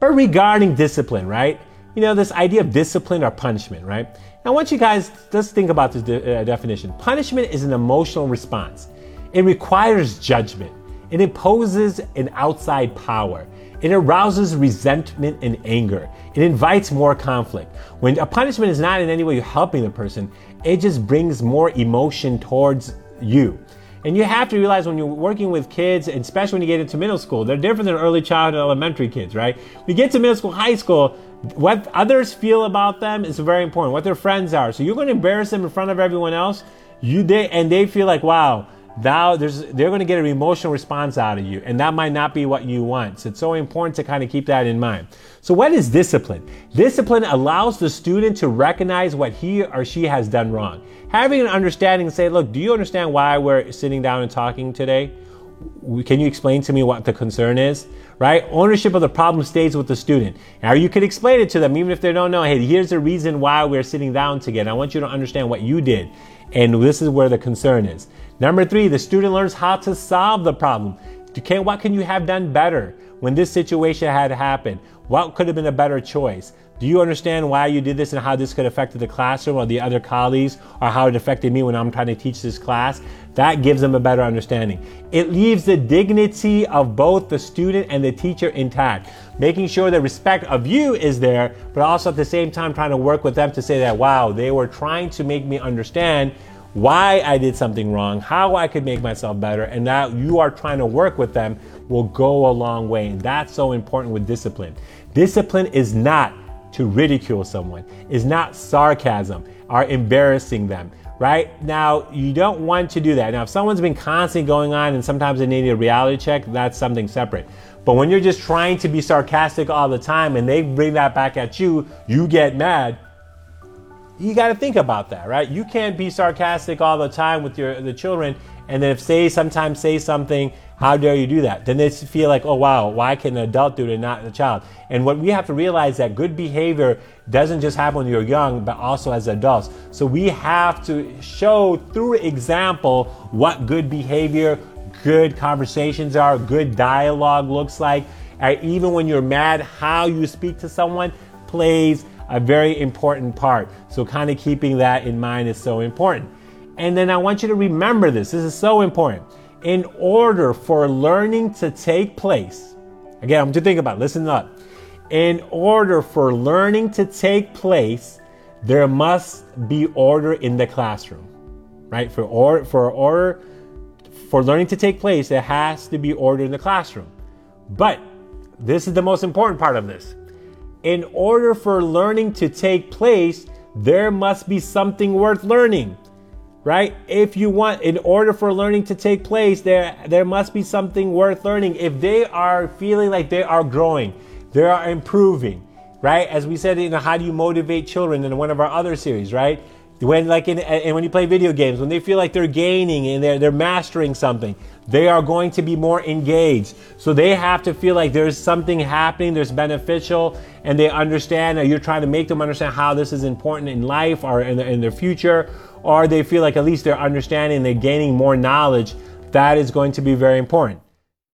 But regarding discipline, right? You know, this idea of discipline or punishment, right? Now, I want you guys just think about this de- uh, definition. Punishment is an emotional response. It requires judgment. It imposes an outside power. It arouses resentment and anger. It invites more conflict. When a punishment is not in any way helping the person, it just brings more emotion towards you. And you have to realize when you're working with kids, especially when you get into middle school, they're different than early childhood elementary kids, right? We get to middle school, high school, what others feel about them is very important, what their friends are. So you're going to embarrass them in front of everyone else, you they and they feel like, wow, thou there's they're going to get an emotional response out of you and that might not be what you want. So it's so important to kind of keep that in mind. So what is discipline? Discipline allows the student to recognize what he or she has done wrong. Having an understanding and say look do you understand why we're sitting down and talking today? Can you explain to me what the concern is? Right? Ownership of the problem stays with the student. Now you could explain it to them even if they don't know hey here's the reason why we're sitting down together. I want you to understand what you did and this is where the concern is. Number three the student learns how to solve the problem what can you have done better when this situation had happened what could have been a better choice do you understand why you did this and how this could affect the classroom or the other colleagues or how it affected me when I'm trying to teach this class? That gives them a better understanding. It leaves the dignity of both the student and the teacher intact, making sure the respect of you is there, but also at the same time trying to work with them to say that, wow, they were trying to make me understand why I did something wrong, how I could make myself better, and that you are trying to work with them will go a long way. And that's so important with discipline. Discipline is not to ridicule someone, is not sarcasm or embarrassing them. Right now, you don't want to do that. Now, if someone's been constantly going on and sometimes they need a reality check, that's something separate. But when you're just trying to be sarcastic all the time and they bring that back at you, you get mad. You got to think about that, right? You can't be sarcastic all the time with your the children, and then if say sometimes say something how dare you do that? Then they feel like, oh wow, why can an adult do it and not a child? And what we have to realize that good behavior doesn't just happen when you're young, but also as adults. So we have to show through example what good behavior, good conversations are, good dialogue looks like. Even when you're mad, how you speak to someone plays a very important part. So kind of keeping that in mind is so important. And then I want you to remember this. This is so important in order for learning to take place, again, I'm to think about, it, listen up. In order for learning to take place, there must be order in the classroom, right? For order, for order, for learning to take place, there has to be order in the classroom. But this is the most important part of this. In order for learning to take place, there must be something worth learning right? If you want, in order for learning to take place, there, there must be something worth learning. If they are feeling like they are growing, they are improving, right? As we said, know, how do you motivate children in one of our other series, right? When like in, and when you play video games, when they feel like they're gaining and they're, they're mastering something, they are going to be more engaged. So they have to feel like there's something happening, there's beneficial, and they understand that you're trying to make them understand how this is important in life or in, in their future or they feel like at least they're understanding, they're gaining more knowledge, that is going to be very important.